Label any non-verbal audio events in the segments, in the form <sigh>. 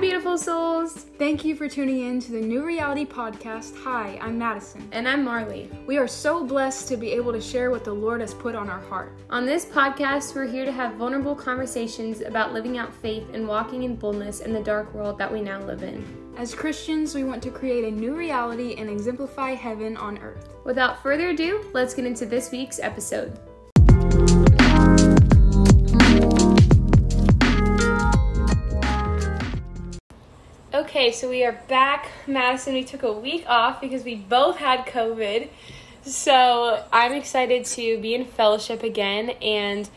beautiful souls. Thank you for tuning in to the New Reality Podcast. Hi, I'm Madison. And I'm Marley. We are so blessed to be able to share what the Lord has put on our heart. On this podcast, we're here to have vulnerable conversations about living out faith and walking in boldness in the dark world that we now live in. As Christians, we want to create a new reality and exemplify heaven on earth. Without further ado, let's get into this week's episode. Okay, so we are back. Madison, we took a week off because we both had COVID. So I'm excited to be in fellowship again, and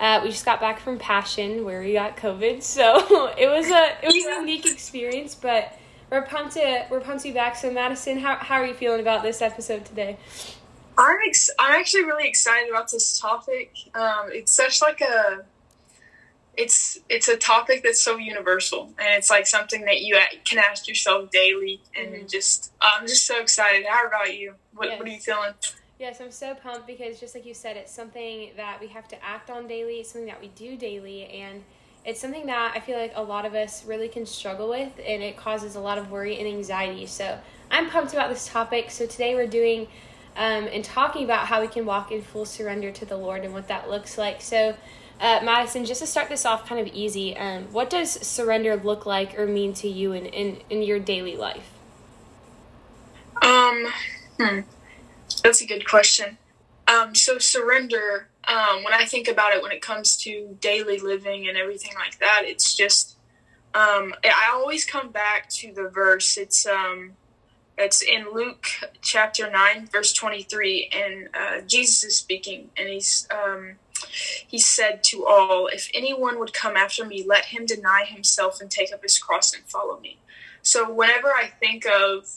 uh, we just got back from Passion where we got COVID. <laughs> So it was a it was a unique experience, but we're pumped to we're pumped to be back. So Madison, how how are you feeling about this episode today? I'm ex- I'm actually really excited about this topic. Um, it's such like a it's it's a topic that's so universal and it's like something that you can ask yourself daily and mm-hmm. just i'm just so excited. How about you? What, yes. what are you feeling? Yes i'm so pumped because just like you said it's something that we have to act on daily. It's something that we do daily and it's something that i feel like a lot of us really can struggle with and it causes a lot of worry and anxiety. So i'm pumped about this topic. So today we're doing um, and talking about how we can walk in full surrender to the lord and what that looks like. So uh, Madison, just to start this off kind of easy, um, what does surrender look like or mean to you in, in, in your daily life? Um, hmm. That's a good question. Um, so surrender, um, when I think about it, when it comes to daily living and everything like that, it's just, um, I always come back to the verse. It's, um, it's in Luke chapter 9, verse 23, and uh, Jesus is speaking, and he's, um, he said to all, If anyone would come after me, let him deny himself and take up his cross and follow me. So whenever I think of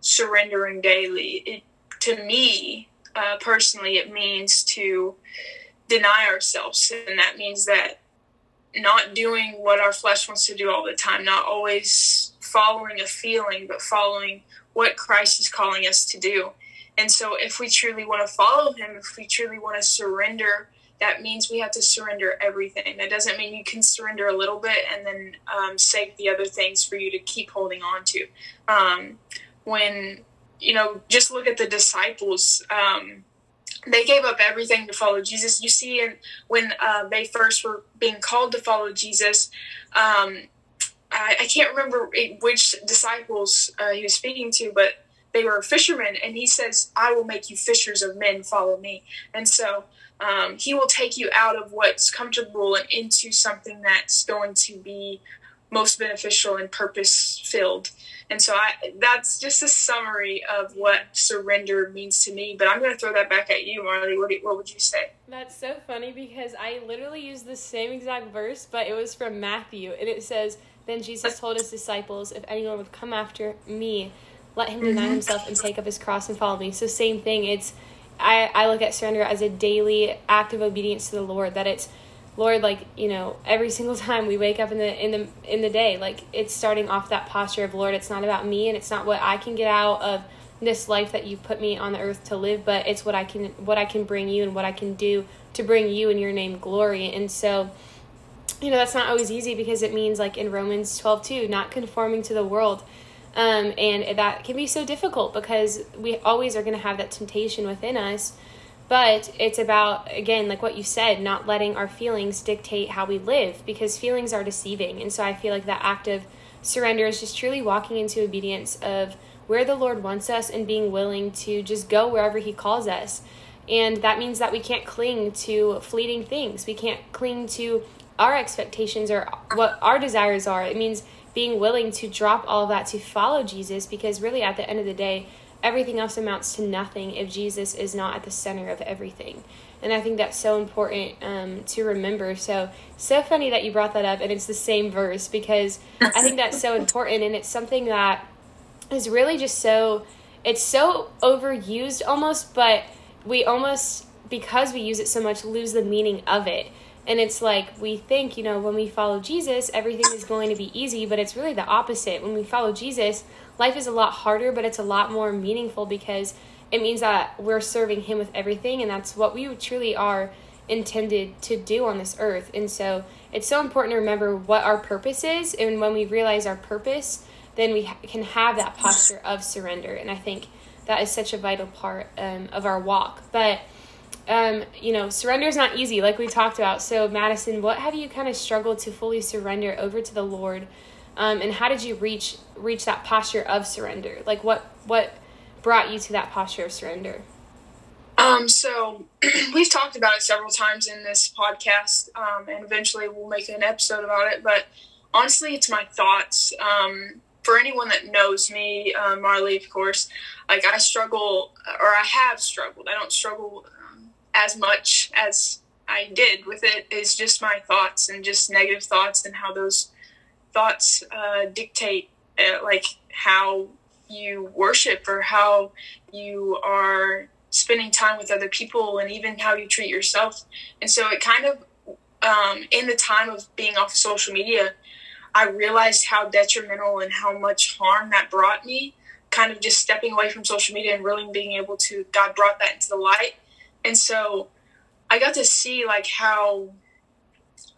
surrendering daily, it, to me uh, personally, it means to deny ourselves. And that means that not doing what our flesh wants to do all the time, not always following a feeling, but following what Christ is calling us to do. And so, if we truly want to follow Him, if we truly want to surrender that means we have to surrender everything. That doesn't mean you can surrender a little bit and then um, save the other things for you to keep holding on to. Um, when, you know, just look at the disciples. Um, they gave up everything to follow Jesus. You see, in, when uh, they first were being called to follow Jesus, um, I, I, can't remember which disciples uh, he was speaking to, but they were fishermen, and he says, "I will make you fishers of men. Follow me." And so um, he will take you out of what's comfortable and into something that's going to be most beneficial and purpose filled. And so I, that's just a summary of what surrender means to me. But I'm going to throw that back at you, Marley. What, what would you say? That's so funny because I literally used the same exact verse, but it was from Matthew. And it says, Then Jesus <laughs> told his disciples, If anyone would come after me, let him deny mm-hmm. himself and take up his cross and follow me. So, same thing. It's I, I look at surrender as a daily act of obedience to the Lord. That it's Lord, like you know, every single <laughs> time we wake up in the in the in the day, like it's starting off that posture of Lord. It's not about me, and it's not what I can get out of this life that you put me on the earth to live, but it's what I can what I can bring you and what I can do to bring you and your name glory. And so, you know, that's not always easy because it means like in Romans twelve two, not conforming to the world um, and that can be so difficult because we always are going to have that temptation within us. But it's about, again, like what you said, not letting our feelings dictate how we live because feelings are deceiving. And so I feel like that act of surrender is just truly walking into obedience of where the Lord wants us and being willing to just go wherever He calls us. And that means that we can't cling to fleeting things. We can't cling to our expectations or what our desires are. It means being willing to drop all of that to follow Jesus because really at the end of the day, everything else amounts to nothing if Jesus is not at the center of everything. And I think that's so important um, to remember. So, so funny that you brought that up, and it's the same verse because I think that's so important, and it's something that is really just so, it's so overused almost, but we almost, because we use it so much, lose the meaning of it. And it's like we think, you know, when we follow Jesus, everything is going to be easy, but it's really the opposite. When we follow Jesus, life is a lot harder, but it's a lot more meaningful because it means that we're serving Him with everything, and that's what we truly are intended to do on this earth. And so it's so important to remember what our purpose is. And when we realize our purpose, then we can have that posture of surrender. And I think that is such a vital part um, of our walk. But, um, you know, surrender is not easy, like we talked about. So, Madison, what have you kind of struggled to fully surrender over to the Lord? Um, and how did you reach reach that posture of surrender? Like, what what brought you to that posture of surrender? Um, so <clears throat> we've talked about it several times in this podcast, um, and eventually we'll make an episode about it. But honestly, it's my thoughts. Um, for anyone that knows me, uh, Marley, of course, like I struggle, or I have struggled. I don't struggle as much as I did with it. Is just my thoughts and just negative thoughts and how those thoughts uh, dictate, uh, like how you worship or how you are spending time with other people and even how you treat yourself. And so it kind of, um, in the time of being off of social media, I realized how detrimental and how much harm that brought me. Kind of just stepping away from social media and really being able to, God brought that into the light. And so I got to see like how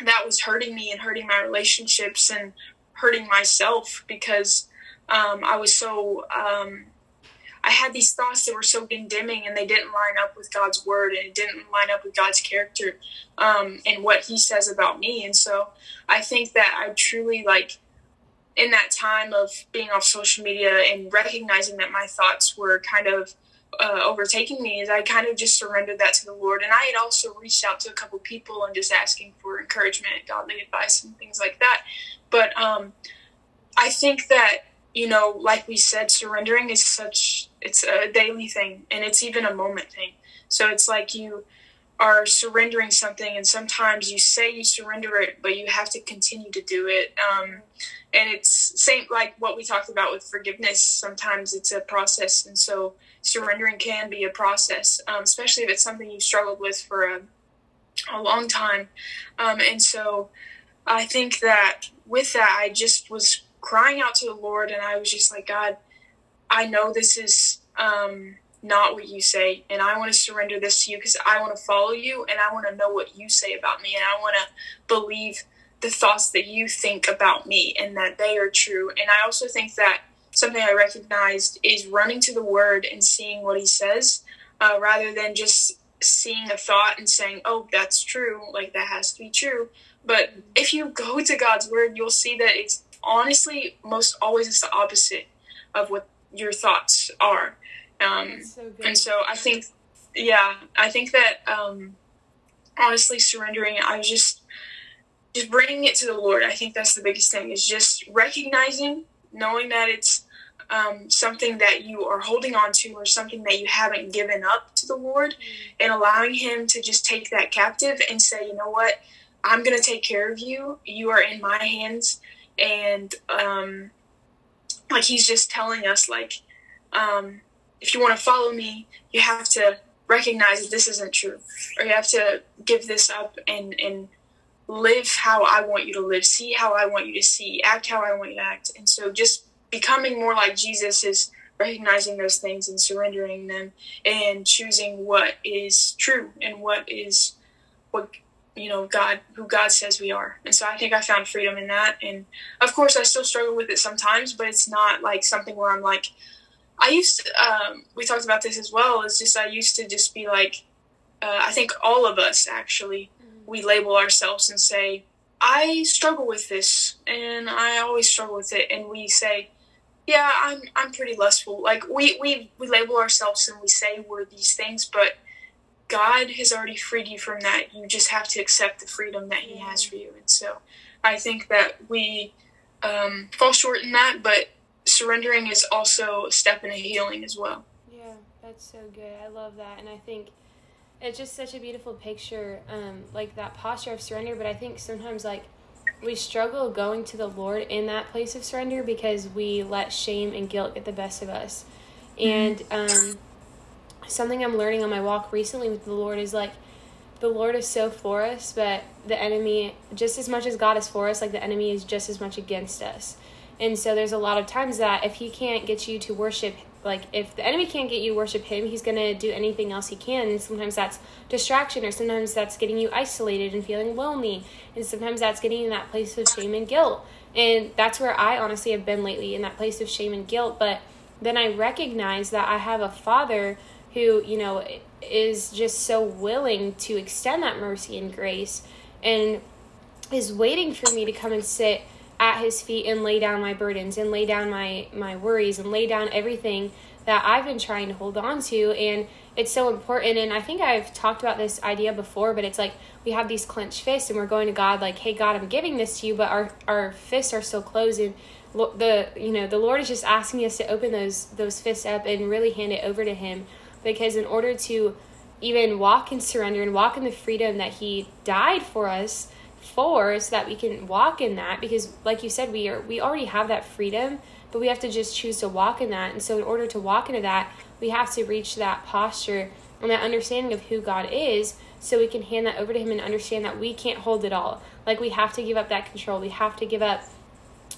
that was hurting me and hurting my relationships and hurting myself because um, I was so um, I had these thoughts that were so condemning and they didn't line up with God's word and it didn't line up with God's character um, and what He says about me. And so I think that I truly like in that time of being off social media and recognizing that my thoughts were kind of uh, overtaking me is I kind of just surrendered that to the Lord. And I had also reached out to a couple people and just asking for encouragement, godly advice, and things like that. But um, I think that you know, like we said, surrendering is such it's a daily thing and it's even a moment thing. So it's like you are surrendering something and sometimes you say you surrender it but you have to continue to do it um, and it's same like what we talked about with forgiveness sometimes it's a process and so surrendering can be a process um, especially if it's something you've struggled with for a, a long time um, and so i think that with that i just was crying out to the Lord, and I was just like, God, I know this is um, not what you say, and I want to surrender this to you because I want to follow you, and I want to know what you say about me, and I want to believe the thoughts that you think about me, and that they are true. And I also think that something I recognized is running to the Word and seeing what He says, uh, rather than just seeing a thought and saying, "Oh, that's true," like that has to be true. But if you go to God's Word, you'll see that it's honestly most always it's the opposite of what your thoughts are. Um, so and so I think, yeah, I think that um, honestly surrendering, I was just just bringing it to the Lord. I think that's the biggest thing is just recognizing, knowing that it's um, something that you are holding on to or something that you haven't given up to the Lord, mm-hmm. and allowing Him to just take that captive and say, you know what, I'm going to take care of you. You are in my hands and um, like he's just telling us like um, if you want to follow me you have to recognize that this isn't true or you have to give this up and and live how i want you to live. See how i want you to see. Act how i want you to act. And so just becoming more like jesus is recognizing those things and surrendering them and choosing what is true and what is what you know god who god says we are. And so i think i found freedom in that. And of course i still struggle with it sometimes but it's not like something where i'm like i used to, um, we talked about this as well it's just i used to just be like uh, i think all of us actually. We label ourselves and say i struggle with this and i always struggle with it and we say yeah i'm i'm pretty lustful like we we we label ourselves and we say we're these things but God has already freed you from that. You just have to accept the freedom that He has for you. And so I think that we um, fall short in that, but surrendering is also a step in a healing as well. Yeah, that's so good. I love that. And I think it's just such a beautiful picture, um, like that posture of surrender. But I think sometimes, like, we struggle going to the Lord in that place of surrender because we let shame and guilt get the best of us. And, um, something I'm learning on my walk recently with the Lord is like the Lord is so for us, but the enemy, just as much as God is for us, like the enemy is just as much against us. And so there's a lot of times that if he can't get you to worship, like if the enemy can't get you worship him, he's going to do anything else he can. And sometimes that's distraction, or sometimes that's getting you isolated and feeling lonely. And sometimes that's getting you in that place of shame and guilt. And that's where I honestly have been lately, in that place of shame and guilt. But then I recognize that I have a father who, you know, is just so willing to extend that mercy and grace and is waiting for me to come and sit at his feet and lay down my burdens and lay down my my worries and lay down everything that I've been trying to hold on to. And it's so important. And I think I've talked about this idea before but it's like we have these clenched fists and we're going to God like hey God I'm giving this to you but our our fists are still closed. And the you know the Lord is just asking us to open those those fists up and really hand it over to him. Because in order to even walk in surrender and walk in the freedom that he died for us for so that we can walk in that because like you said we are we already have that freedom but we have to just choose to walk in that. And so in order to walk into that we have to reach that posture and that understanding of who God is so we can hand that over to him and understand that we can't hold it all. Like we have to give up that control. We have to give up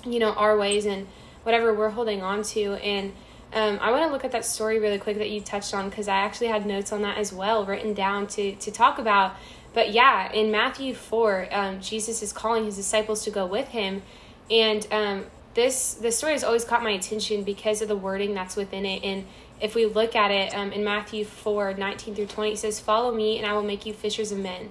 you know our ways and whatever we're holding on to. And um, I want to look at that story really quick that you touched on because I actually had notes on that as well written down to to talk about. But yeah, in Matthew four, um, Jesus is calling his disciples to go with him, and um, this this story has always caught my attention because of the wording that's within it. And if we look at it um, in Matthew 4, 19 through 20, it says, Follow me, and I will make you fishers of men.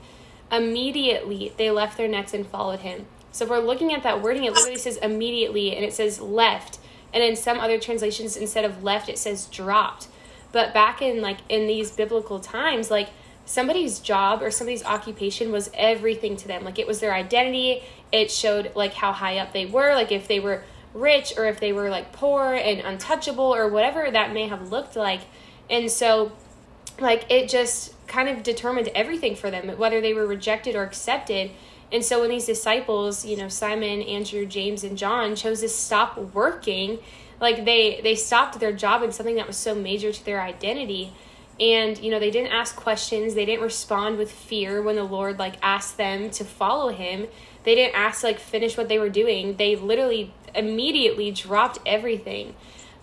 Immediately they left their nets and followed him. So if we're looking at that wording, it literally says immediately, and it says left and in some other translations instead of left it says dropped but back in like in these biblical times like somebody's job or somebody's occupation was everything to them. Like it was their identity. It showed like how high up they were. Like if they were rich or if they were like poor and untouchable or whatever that may have looked like. And so like it just kind of determined everything for them whether they were rejected or accepted. And so when these disciples, you know, Simon, Andrew, James, and John chose to stop working, like they they stopped their job in something that was so major to their identity. And you know, they didn't ask questions, they didn't respond with fear when the Lord like asked them to follow him. They didn't ask like finish what they were doing. They literally immediately dropped everything.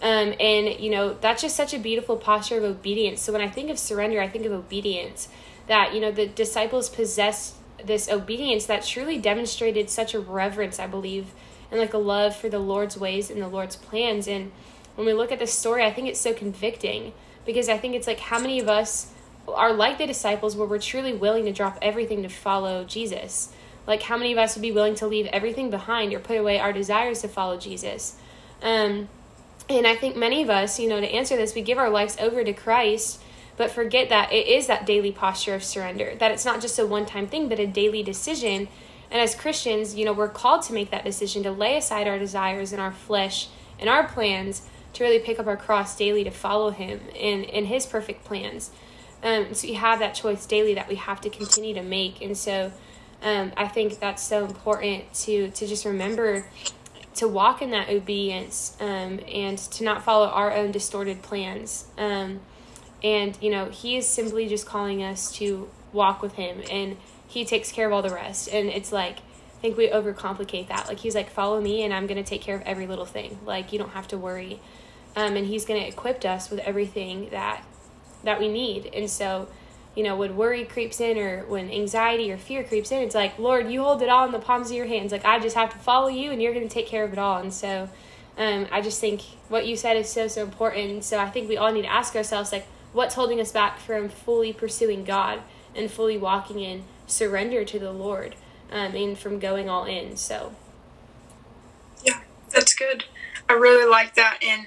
Um, and you know that's just such a beautiful posture of obedience so when i think of surrender i think of obedience that you know the disciples possessed this obedience that truly demonstrated such a reverence, I believe, and like a love for the Lord's ways and the Lord's plans. And when we look at this story, I think it's so convicting because I think it's like how many of us are like the disciples where we're truly willing to drop everything to follow Jesus? Like how many of us would be willing to leave everything behind or put away our desires to follow Jesus? Um, and I think many of us, you know, to answer this, we give our lives over to Christ but forget that it is that daily posture of surrender, that it's not just a one time thing, but a daily decision. And as Christians, you know, we're called to make that decision to lay aside our desires and our flesh and our plans to really pick up our cross daily to follow Him in, in His perfect plans. Um, so you have that choice daily that we have to continue to make. And so um, I think that's so important to, to just remember to walk in that obedience um, and to not follow our own distorted plans. Um, and, you know, he is simply just calling us to walk with him and he takes care of all the rest. And it's like, I think we overcomplicate that. Like, he's like, follow me and I'm going to take care of every little thing. Like, you don't have to worry. Um, and he's going to equip us with everything that that we need. And so, you know, when worry creeps in or when anxiety or fear creeps in, it's like, Lord, you hold it all in the palms of your hands. Like, I just have to follow you and you're going to take care of it all. And so, um, I just think what you said is so, so important. So I think we all need to ask ourselves, like, what's holding us back from fully pursuing God and fully walking in surrender to the Lord um, and from going all in. So, yeah, that's good. I really like that. And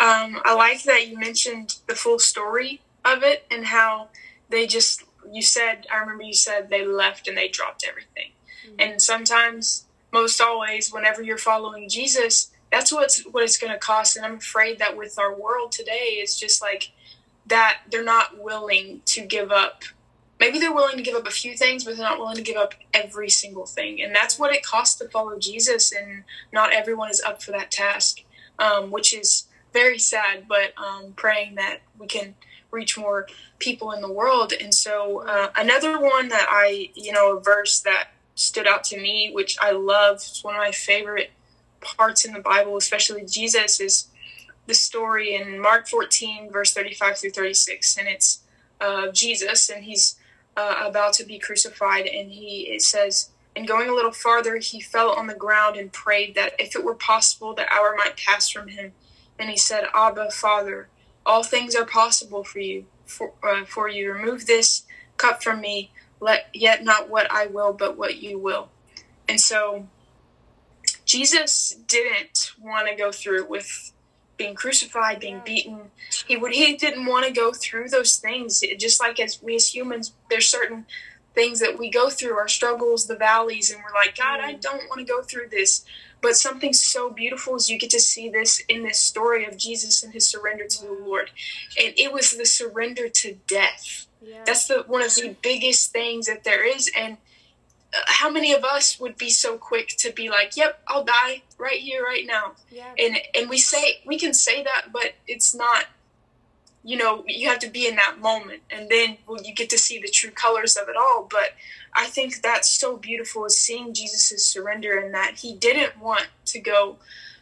um, I like that you mentioned the full story of it and how they just, you said, I remember you said they left and they dropped everything. Mm-hmm. And sometimes, most always, whenever you're following Jesus, that's what's what it's going to cost. And I'm afraid that with our world today, it's just like that they're not willing to give up. Maybe they're willing to give up a few things, but they're not willing to give up every single thing. And that's what it costs to follow Jesus. And not everyone is up for that task, um, which is very sad, but um, praying that we can reach more people in the world. And so, uh, another one that I, you know, a verse that stood out to me, which I love, it's one of my favorite parts in the Bible, especially Jesus, is the story in Mark 14, verse 35 through 36. And it's uh, Jesus, and he's uh, about to be crucified. And he it says, and going a little farther, he fell on the ground and prayed that if it were possible, the hour might pass from him. And he said, Abba, Father, all things are possible for you. For, uh, for you, remove this cup from me. Let yet not what I will, but what you will. And so Jesus didn't want to go through with being crucified, being beaten. He would he didn't want to go through those things. It, just like as we as humans, there's certain things that we go through, our struggles, the valleys, and we're like, God, I mm. don't want to go through this. But something so beautiful is you get to see this in this story of Jesus and his surrender to the mm. Lord. And it was the surrender to death. Yeah. That's the one of the biggest things that there is. And uh, how many of us would be so quick to be like, "Yep, I'll die right here, right now," yeah. and and we say we can say that, but it's not. You know, you have to be in that moment, and then well, you get to see the true colors of it all. But I think that's so beautiful is seeing Jesus' surrender and that he didn't want to go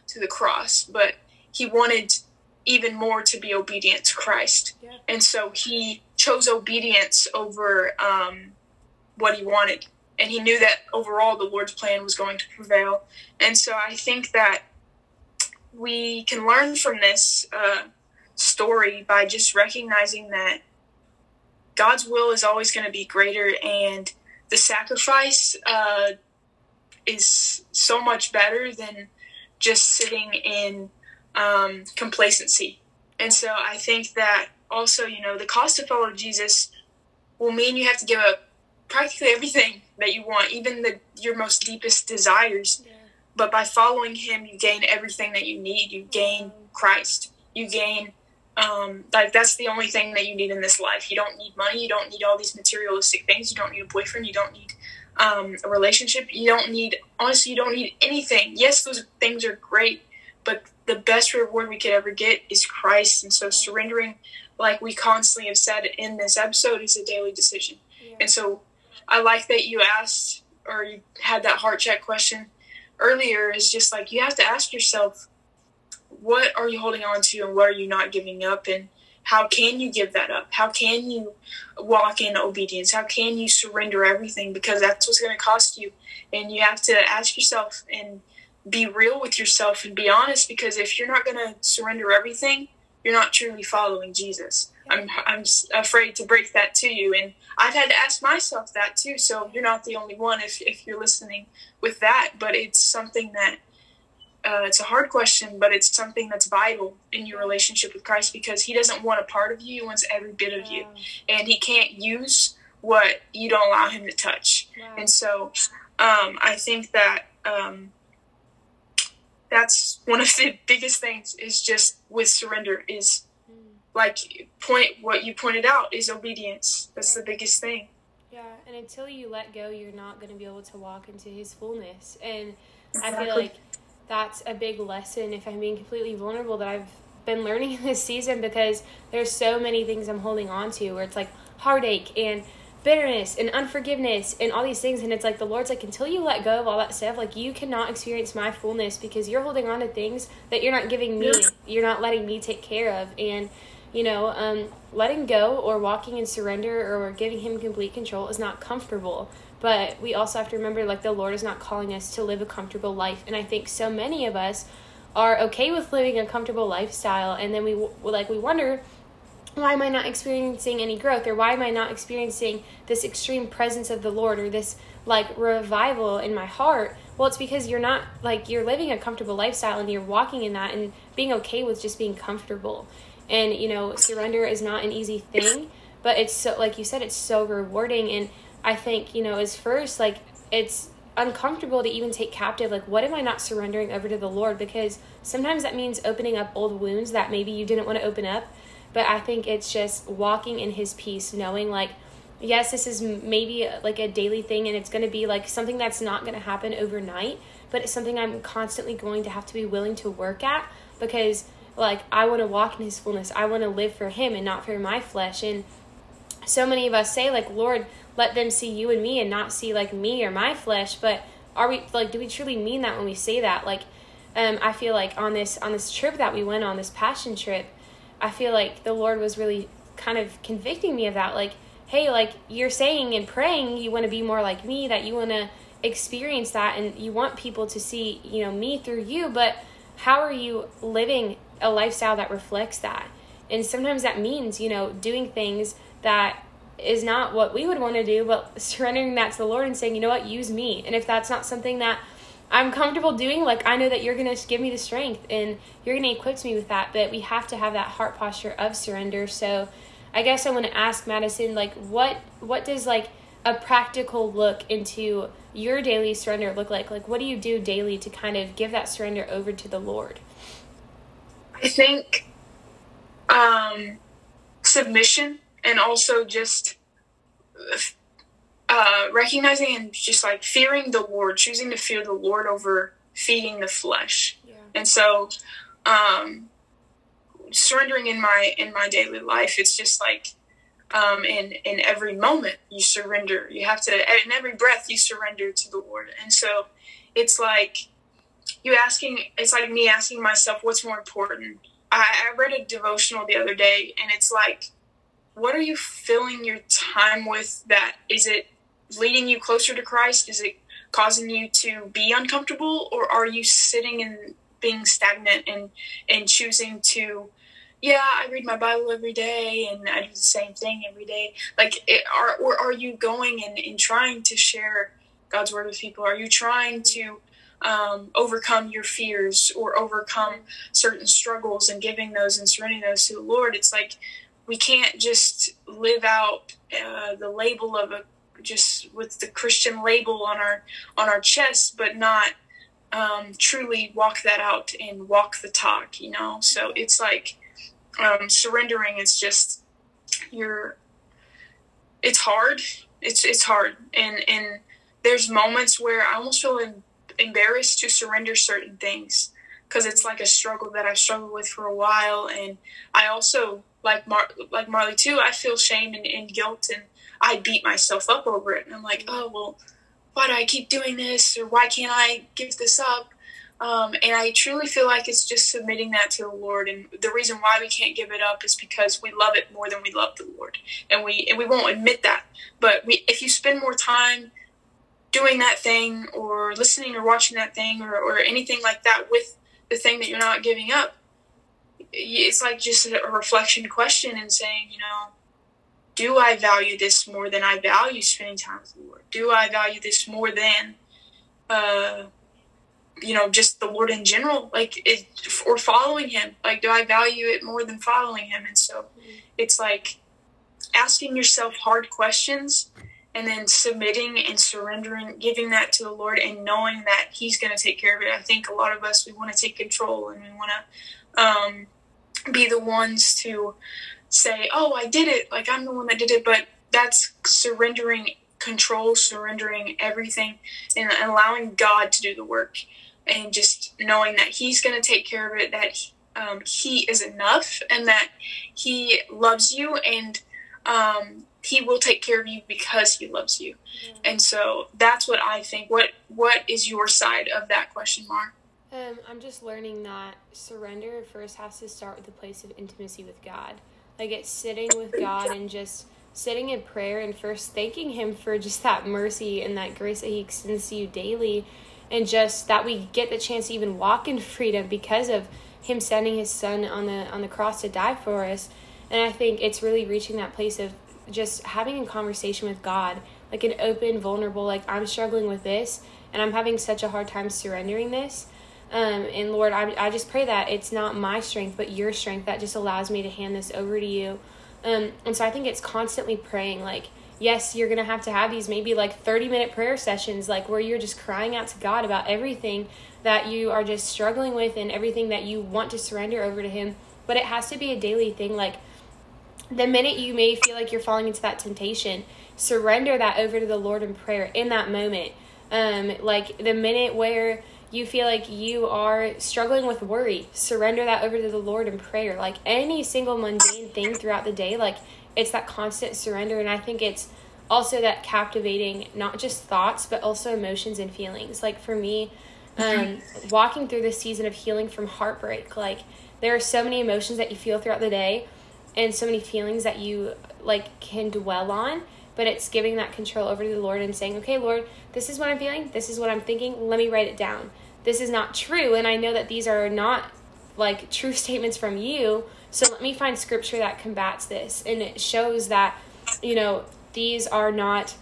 to the cross, but he wanted even more to be obedient to Christ, yeah. and so he chose obedience over um, what he wanted and he knew that overall the Lord's plan was going to prevail. And so I think that we can learn from this uh, story by just recognizing that God's will is always going to be greater, and the sacrifice uh, is so much better than just sitting in um, complacency. And so I think that also, you know, the cost to follow Jesus will mean you have to give up practically everything that you want, even the your most deepest desires. Yeah. But by following Him, you gain everything that you need. You gain Christ. You gain um, like that's the only thing that you need in this life. You don't need money. You don't need all these materialistic things. You don't need a boyfriend. You don't need um, a relationship. You don't need honestly. You don't need anything. Yes, those things are great, but the best reward we could ever get is Christ. And so surrendering, like we constantly have said in this episode, is a daily decision. Yeah. And so I like that you asked or you had that heart check question earlier is just like you have to ask yourself what are you holding on to and what are you not giving up? And how can you give that up? How can you walk in obedience? How can you surrender everything? Because that's what's going to cost you. And you have to ask yourself and be real with yourself and be honest because if you're not going to surrender everything you're not truly following jesus. I'm i'm afraid to break that to you. And I've had to ask myself that too. So you're not the only one if, if you're listening with that. But it's something that uh, it's a hard question, but it's something that's vital in your relationship with Christ because He doesn't want a part of you; He wants every bit of you, and He can't use what you don't allow Him to touch. And so, um, I think that um, that's one of the <laughs> biggest things is just with surrender is like point what you pointed out is obedience. That's the biggest thing. Yeah, and until you let go, you're not going to be able to walk into His fullness. And exactly. I feel like that's a big lesson. If I'm being completely vulnerable, that I've been learning in <laughs> this season because there's so many things I'm holding on to where it's like heartache and bitterness and unforgiveness and all these things and it's like the lord's like until you let go of all that stuff like you cannot experience my fullness because you're holding on to things that you're not giving me you're not letting me take care of and you know, um, letting go or walking in surrender or giving Him complete control is not comfortable. But we also have to remember, like, the Lord is not calling us to live a comfortable life. And I think so many of us are okay with living a comfortable lifestyle, and then we like we wonder why am I not experiencing any growth or why am I not experiencing this extreme presence of the Lord or this like revival in my heart? Well, it's because you're not like you're living a comfortable lifestyle and you're walking in that and being okay with just being comfortable. And, you know, surrender is not an easy thing, but it's so, like you said, it's so rewarding. And I think, you know, as first, like, it's uncomfortable to even take captive. Like, what am I not surrendering over to the Lord? Because sometimes that means opening up old wounds that maybe you didn't want to open up. But I think it's just walking in His peace, knowing, like, yes, this is maybe uh, like a daily thing and it's going to be like something that's not going to happen overnight, but it's something I'm constantly going to have to be willing to work at because like I want to walk in his fullness. I want to live for him and not for my flesh. And so many of us say like, "Lord, let them see you and me and not see like me or my flesh." But are we like do we truly mean that when we say that? Like um, I feel like on this on this trip that we went on, this passion trip, I feel like the Lord was really kind of convicting me of that. Like, hey, like you're saying and praying, you want to be more like me, that you want to experience that, and you want people to see, you know, me through you. But how are you living a lifestyle that reflects that? And sometimes that means, you know, doing things that is not what we would want to do, but surrendering that to the Lord and saying, you know what, use me. And if that's not something that I'm comfortable doing, like I know that you're going to give me the strength and you're going to equip me with that, but we have to have that heart posture of surrender. So I guess I want to ask Madison, like, what what does like a practical look into your daily surrender look like? Like, what do you do daily to kind of give that surrender over to the Lord? I think um, submission and also just uh, recognizing and just like fearing the Lord, choosing to fear the Lord over feeding the flesh. Yeah. And so, um, surrendering in my in my daily life, it's just like um, in in every moment you surrender. You have to in every breath you surrender to the Lord, and so it's like you asking. It's like me asking myself, what's more important? I, I read a devotional the other day, and it's like what are you filling your time with that is it leading you closer to christ? Is it causing you to be uncomfortable? Or are you sitting and being stagnant and and choosing to yeah i read my bible every day and i do the same thing every day. Like it, are or are you going and, and trying to share god's word with people? Are you trying to um, overcome your fears or overcome certain struggles and giving those and surrendering those to the lord? It's like we can't just live out uh, the label of a just with the Christian label on our on our chest, but not um, truly walk that out and walk the talk. You know, so it's like um, surrendering is just you're. It's hard. It's it's hard, and and there's moments where I almost feel embarrassed to surrender certain things because it's like a struggle that I've struggled with for a while, and I also like Mar- like Marley too, I feel shame and, and guilt, and I beat myself up over it. And I'm like, oh well, why do I keep doing this, or why can't I give this up? Um, and I truly feel like it's just submitting that to the Lord. And the reason why we can't give it up is because we love it more than we love the Lord, and we and we won't admit that. But we, if you spend more time doing that thing, or listening or watching that thing, or, or anything like that with the thing that you're not giving up, it's like just a reflection question and saying, you know, do I value this more than I value spending time with the Lord? Do I value this more than, uh, you know, just the Lord in general? Like, it, or following Him? Like, do I value it more than following Him? And so, it's like asking yourself hard questions and then submitting and surrendering, giving that to the Lord, and knowing that He's going to take care of it. I think a lot of us we want to take control and we want to um, be the ones to say, "Oh, I did it! Like I'm the one that did it." But that's surrendering control, surrendering everything, and allowing God to do the work, and just knowing that He's going to take care of it. That um, He is enough, and that He loves you, and um, He will take care of you because He loves you. And so that's what I think. What What is your side of that question, Mar? Um, I'm just learning that surrender first has to start with a place of intimacy with God. Like it's sitting with God and just sitting in prayer and first thanking Him for just that mercy and that grace that He extends to you daily, and just that we get the chance to even walk in freedom because of Him sending His Son on the on the cross to die for us. And I think it's really reaching that place of just having a conversation with God, like an open, vulnerable, like I'm struggling with this and I'm having such a hard time surrendering this um, and Lord, I, I just pray that it's not my strength, but your strength that just allows me to hand this over to you. Um, and so I think it's constantly praying, like, yes, you're going to have to have these maybe like 30 minute prayer sessions, like where you're just crying out to God about everything that you are just struggling with and everything that you want to surrender over to Him. But it has to be a daily thing. Like, the minute you may feel like you're falling into that temptation, surrender that over to the Lord in prayer in that moment. Um, like, the minute where you feel like you are struggling with worry, surrender that over to the Lord in prayer. Like any single mundane thing throughout the day, like it's that constant surrender. And I think it's also that captivating, not just thoughts, but also emotions and feelings. Like for me, um, walking through this season of healing from heartbreak. Like there are so many emotions that you feel throughout the day, and so many feelings that you like can dwell on. But it's giving that control over to the Lord and saying, "Okay, Lord, this is what I'm feeling. This is what I'm thinking. Let me write it down. This is not true, and I know that these are not like true <laughs> statements from you. So let me find scripture that combats this, and it shows that you know these are not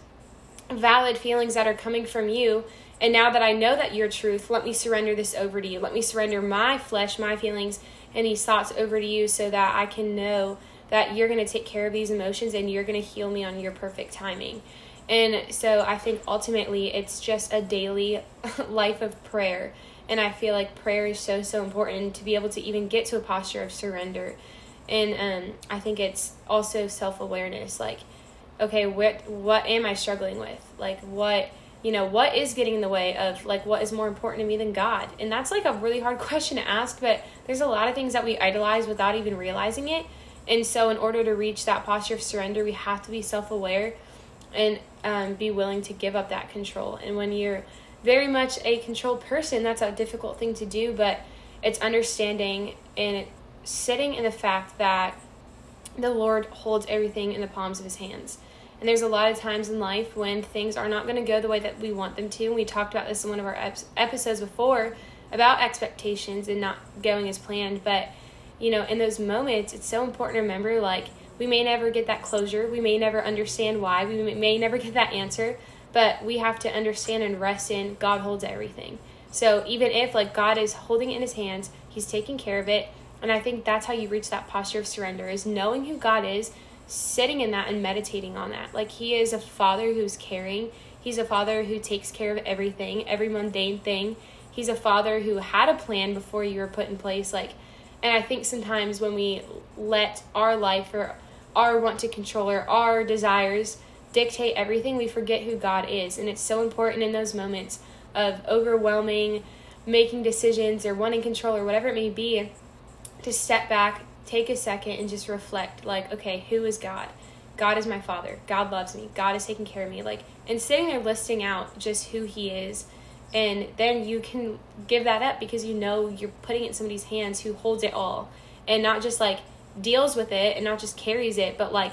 valid feelings that are coming from you." And now that I know that you're truth, let me surrender this over to you. Let me surrender my flesh, my feelings, and these thoughts over to you so that I can know that you're going to take care of these emotions and you're going to heal me on your perfect timing. And so I think ultimately it's just a daily <laughs> life of prayer. And I feel like prayer is so, so important to be able to even get to a posture of surrender. And um, I think it's also self awareness like, okay, what, what am I struggling with? Like, what you know what is getting in the way of like what is more important to me than god and that's like a really hard <laughs> question to ask but there's a lot of things that we idolize without even realizing it and so in order to reach that posture of surrender we have to be self-aware and um, be willing to give up that control and when you're very much a controlled person that's a difficult thing to do but it's understanding and sitting in the fact that the lord holds everything in the palms of his hands and there's a lot of times in life when things are not going to go the way that we want them to. And we talked about this in one of our ep- episodes before about expectations and not going as planned. But, you know, in those moments, it's so important to remember like, we may never get that closure. We may never understand why. We may never get that answer. But we have to understand and rest in God holds everything. So even if like God is holding it in his hands, he's taking care of it. And I think that's how you reach that posture of surrender is knowing who God is, sitting in that and meditating on that. Like he is a father who's caring. He's a father who takes care of everything, every mundane thing. He's a father who had a plan before you were put in place. Like, and I think sometimes when we let our life or our want to control or our desires dictate everything, we forget who God is. And it's so important in those moments of overwhelming, making decisions or wanting control or whatever it may be to step back, take a second and just reflect like okay who is god? God is my father. God loves me. God is taking care of me. Like and sitting there listing out just who he is and then you can give that up because you know you're putting it in somebody's hands who holds it all. And not just like deals with it and not just carries it but like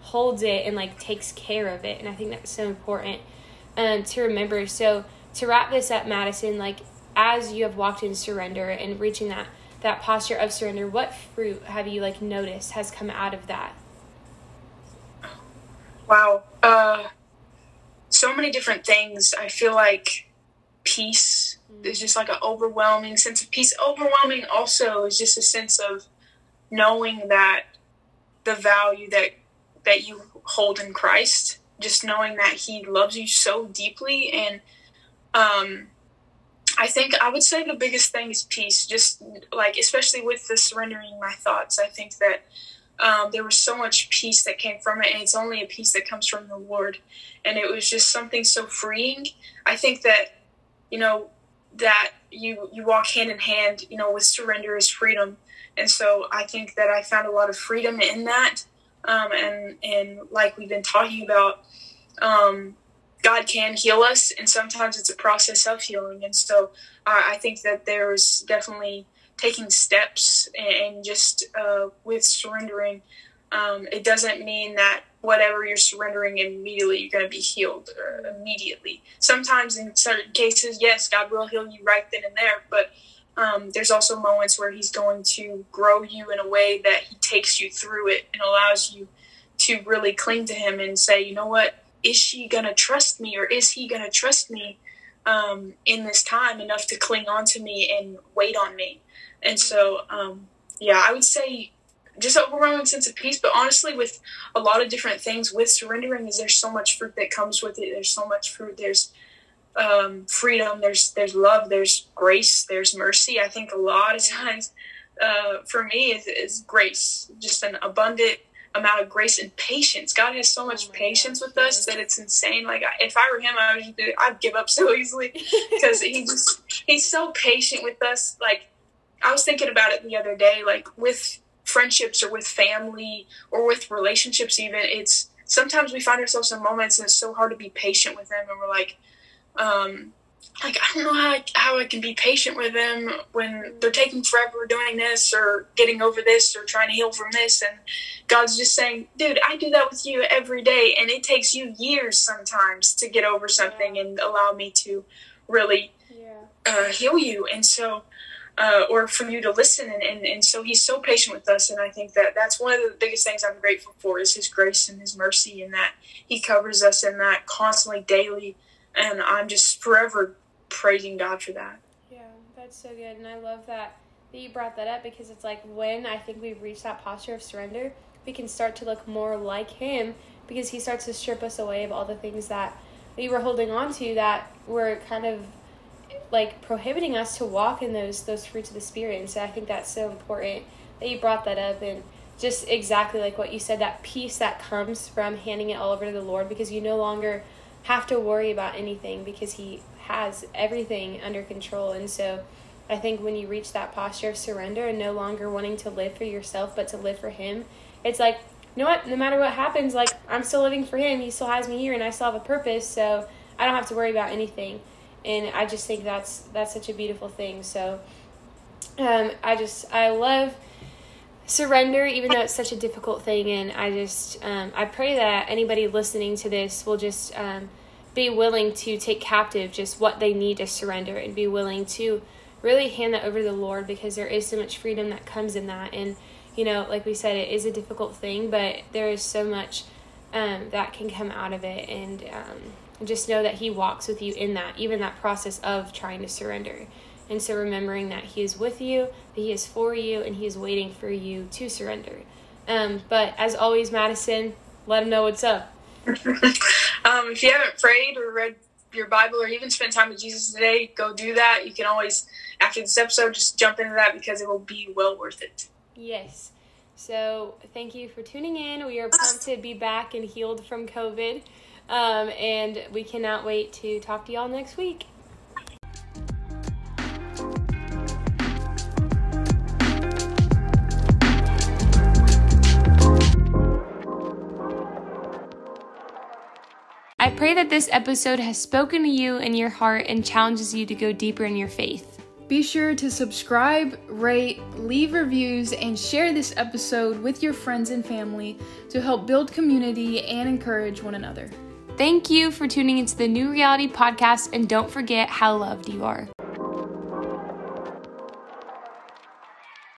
holds it and like takes care of it and i think that's so important um, to remember so to wrap this up madison like as you have walked in surrender and reaching that that posture of surrender, what fruit have you like noticed has come out of that? Wow. Uh, so many different things. I feel like peace mm. is just like an overwhelming sense of peace. Overwhelming also is just a sense of knowing that the value that that you hold in Christ, just knowing that He loves you so deeply and um, I think I would say the biggest thing is peace. Just like, especially with the surrendering my thoughts, I think that um, there was so much peace that came from it, and it's only a peace that comes from the Lord. And it was just something so freeing. I think that, you know, that you you walk hand in hand, you know, with surrender is freedom. And so I think that I found a lot of freedom in that. Um, and and like we've been talking about, um, God can heal us, and sometimes it's a process of healing. And so uh, I think that there's definitely taking steps and, and just uh, with surrendering. Um, it doesn't mean that whatever you're surrendering immediately you're going to be healed immediately. Sometimes in certain cases, yes, God will heal you right then and there, but um, there's also moments where He's going to grow you in a way that He takes you through it and allows you to really cling to Him and say, you know what, is she going to trust me or is he going to trust me um, in this time enough to cling on to me and wait on me? And so, um, yeah, I would say just overwhelming sense of peace. But honestly, with a lot of different things, with surrendering, is there's so much fruit that comes with it. There's so much fruit. There's um, freedom. There's there's love. There's grace. There's mercy. I think a lot of times, uh, for me, is, is grace. Just an abundant amount of grace and patience. God has so much oh patience with us that it's insane. Like if I were him, I would I'd give up so easily <laughs> because he just he's so patient with us. Like I was thinking about it the other day, like with friendships or with family or with relationships. Even it's sometimes we find ourselves in moments and it's so hard to be patient with them, and we're like. Um, like I don't know how I, how I can be patient with them when they're taking forever doing this or getting over this or trying to heal from this. And God's just saying, dude, I do that with you every day and it takes you years sometimes to get over something and allow me to really Yeah. uh, heal you. And so uh, or for you to listen. And, and, and so he's so patient with us. And i think that that's one of the biggest things i'm grateful for is his grace and his mercy and that he covers us in that constantly daily and i'm just forever praising god for that Yeah, that's so good, and I love that that you brought that up because it's like when I think we've reached that posture of surrender, we can start to look more like Him because He starts to strip us away of all the things that we were holding on to that were kind of like prohibiting us to walk in those those fruits of the spirit. And so I think that's so important that you brought that up and just exactly like what you said that peace that comes from handing it all over to the Lord because you no longer have to worry about anything because he has everything under control. And so I think when you reach that posture of surrender and no longer wanting to live for yourself but to live for him, it's like, you know what, no matter what happens, like I'm still living for him. He still has me here and I still have a purpose, so I don't have to worry about anything. And I just think that's that's such a beautiful thing. So um, I just I love surrender even though it's such a difficult thing and i just um, i pray that anybody listening to this will just um, be willing to take captive just what they need to surrender and be willing to really hand that over to the lord because there is so much freedom that comes in that. And you know like we said it is a difficult thing but there is so much um, that can come out of it. And um, just know that he walks with you in that even that process of trying to surrender. And so remembering that He is with you, that He is for you, and He is waiting for you to surrender. Um, but as always, Madison, let Him know what's up. <laughs> um, if you haven't prayed or read your bible or even spent time with jesus today go do that you can always after this episode just jump into that because it will be well worth it Yes. So thank you for tuning in. We are pumped to be back and healed from COVID. Um, and we cannot wait to talk to y'all next week. I pray that this episode has spoken to you in your heart and challenges you to go deeper in your faith. Be sure to subscribe, rate, leave reviews, and share this episode with your friends and family to help build community and encourage one another. Thank you for tuning into the New Reality Podcast, and don't forget how loved you are.